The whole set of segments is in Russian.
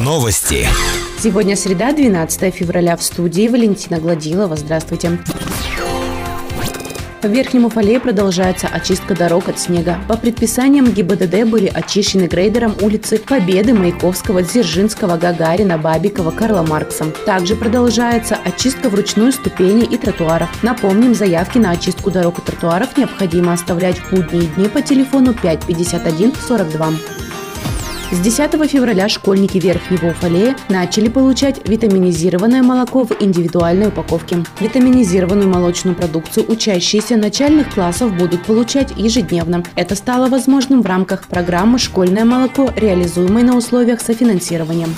Новости. Сегодня среда, 12 февраля. В студии Валентина Гладилова. Здравствуйте. В Верхнем Уфалее продолжается очистка дорог от снега. По предписаниям ГИБДД были очищены грейдером улицы Победы, Маяковского, Дзержинского, Гагарина, Бабикова, Карла Маркса. Также продолжается очистка вручную ступеней и тротуаров. Напомним, заявки на очистку дорог и тротуаров необходимо оставлять в будние дни по телефону 551 42. С 10 февраля школьники Верхнего Уфалея начали получать витаминизированное молоко в индивидуальной упаковке. Витаминизированную молочную продукцию учащиеся начальных классов будут получать ежедневно. Это стало возможным в рамках программы «Школьное молоко», реализуемой на условиях софинансирования.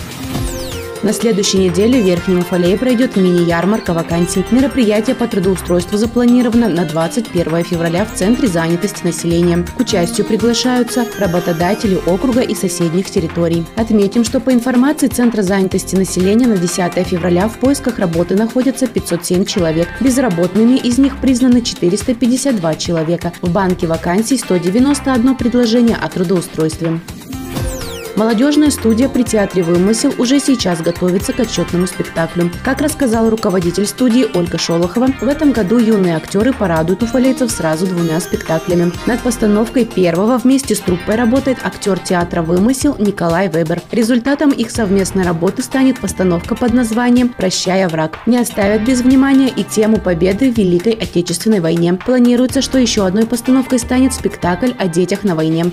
На следующей неделе в Верхнем Уфалее пройдет мини-ярмарка вакансий. Мероприятие по трудоустройству запланировано на 21 февраля в Центре занятости населения. К участию приглашаются работодатели округа и соседних территорий. Отметим, что по информации Центра занятости населения на 10 февраля в поисках работы находятся 507 человек. Безработными из них признаны 452 человека. В банке вакансий 191 предложение о трудоустройстве. Молодежная студия при театре «Вымысел» уже сейчас готовится к отчетному спектаклю. Как рассказал руководитель студии Ольга Шолохова, в этом году юные актеры порадуют уфалейцев сразу двумя спектаклями. Над постановкой первого вместе с труппой работает актер театра «Вымысел» Николай Вебер. Результатом их совместной работы станет постановка под названием «Прощая враг». Не оставят без внимания и тему победы в Великой Отечественной войне. Планируется, что еще одной постановкой станет спектакль о детях на войне.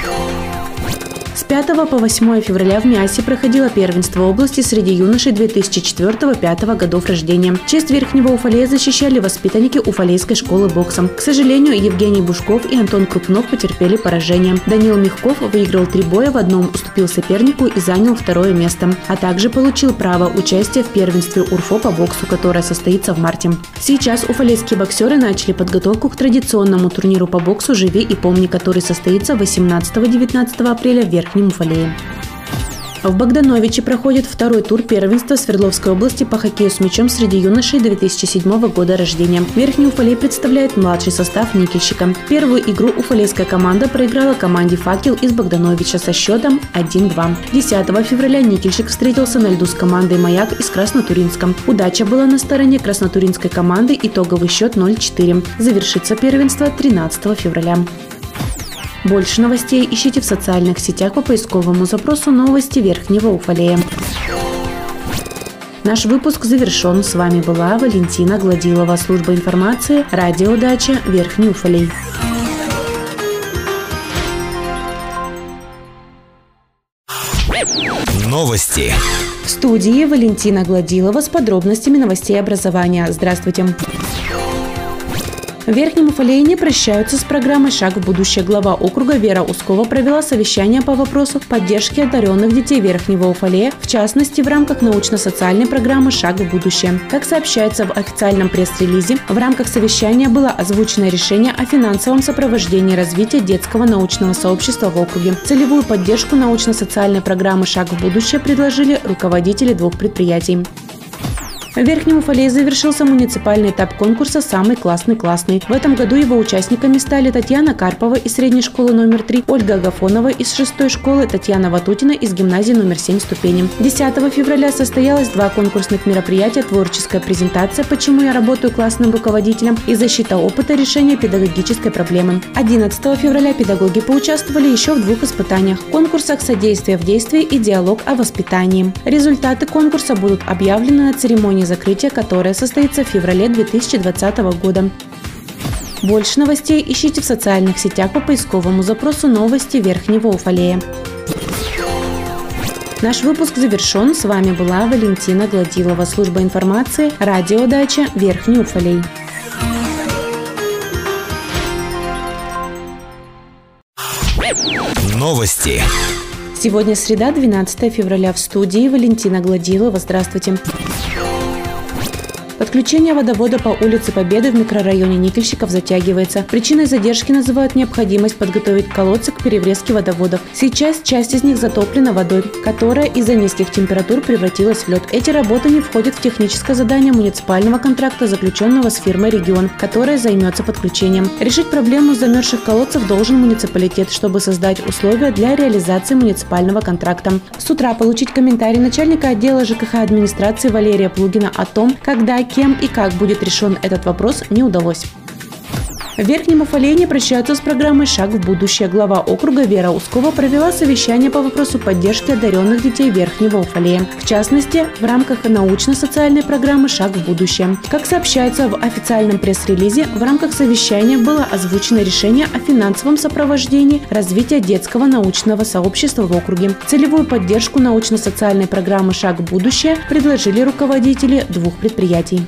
5 по 8 февраля в Миасе проходило первенство области среди юношей 2004-2005 годов рождения. Честь Верхнего Уфалея защищали воспитанники Уфалейской школы боксом. К сожалению, Евгений Бушков и Антон Крупнов потерпели поражение. Данил Мягков выиграл три боя, в одном уступил сопернику и занял второе место, а также получил право участия в первенстве УРФО по боксу, которое состоится в марте. Сейчас уфалейские боксеры начали подготовку к традиционному турниру по боксу «Живи и помни», который состоится 18-19 апреля в Верхнем Уфалее. В Богдановиче проходит второй тур первенства Свердловской области по хоккею с мячом среди юношей 2007 года рождения. Верхний Уфалей представляет младший состав никельщика. Первую игру уфалейская команда проиграла команде «Факел» из Богдановича со счетом 1-2. 10 февраля никельщик встретился на льду с командой «Маяк» из Краснотуринска. Удача была на стороне краснотуринской команды, итоговый счет 0-4. Завершится первенство 13 февраля. Больше новостей ищите в социальных сетях по поисковому запросу «Новости Верхнего Уфалея». Наш выпуск завершен. С вами была Валентина Гладилова, служба информации, радиодача Верхний Уфалей. Новости. В студии Валентина Гладилова с подробностями новостей образования. Здравствуйте. В Верхнем Уфалее не прощаются с программой «Шаг в будущее». Глава округа Вера Ускова провела совещание по вопросу поддержки одаренных детей Верхнего Уфалея, в частности, в рамках научно-социальной программы «Шаг в будущее». Как сообщается в официальном пресс-релизе, в рамках совещания было озвучено решение о финансовом сопровождении развития детского научного сообщества в округе. Целевую поддержку научно-социальной программы «Шаг в будущее» предложили руководители двух предприятий. В Верхнем Уфалее завершился муниципальный этап конкурса «Самый классный классный». В этом году его участниками стали Татьяна Карпова из средней школы номер 3, Ольга Агафонова из шестой школы, Татьяна Ватутина из гимназии номер 7 ступени. 10 февраля состоялось два конкурсных мероприятия «Творческая презентация. Почему я работаю классным руководителем» и «Защита опыта решения педагогической проблемы». 11 февраля педагоги поучаствовали еще в двух испытаниях – конкурсах «Содействие в действии» и «Диалог о воспитании». Результаты конкурса будут объявлены на церемонии церемонии закрытия, которая состоится в феврале 2020 года. Больше новостей ищите в социальных сетях по поисковому запросу «Новости Верхнего Уфалея». Наш выпуск завершен. С вами была Валентина Гладилова, служба информации, радиодача Верхний Уфалей. Новости. Сегодня среда, 12 февраля в студии Валентина Гладилова. Здравствуйте. Подключение водовода по улице Победы в микрорайоне Никельщиков затягивается. Причиной задержки называют необходимость подготовить колодцы к переврезке водоводов. Сейчас часть из них затоплена водой, которая из-за низких температур превратилась в лед. Эти работы не входят в техническое задание муниципального контракта, заключенного с фирмой «Регион», которая займется подключением. Решить проблему замерзших колодцев должен муниципалитет, чтобы создать условия для реализации муниципального контракта. С утра получить комментарий начальника отдела ЖКХ администрации Валерия Плугина о том, когда, кем и как будет решен этот вопрос, не удалось. В Верхнем Уфалее прощаются с программой «Шаг в будущее». Глава округа Вера Ускова провела совещание по вопросу поддержки одаренных детей Верхнего Уфалея. В частности, в рамках научно-социальной программы «Шаг в будущее». Как сообщается в официальном пресс-релизе, в рамках совещания было озвучено решение о финансовом сопровождении развития детского научного сообщества в округе. Целевую поддержку научно-социальной программы «Шаг в будущее» предложили руководители двух предприятий.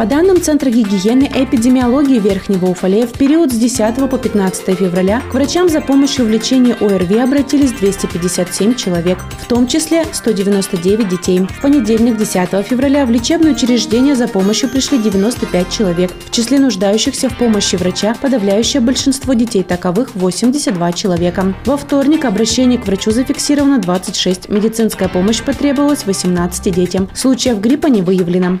По данным Центра гигиены и эпидемиологии Верхнего Уфалея, в период с 10 по 15 февраля к врачам за помощью в лечении ОРВИ обратились 257 человек, в том числе 199 детей. В понедельник, 10 февраля, в лечебное учреждение за помощью пришли 95 человек. В числе нуждающихся в помощи врача подавляющее большинство детей таковых 82 человека. Во вторник обращение к врачу зафиксировано 26. Медицинская помощь потребовалась 18 детям. Случаев гриппа не выявлено.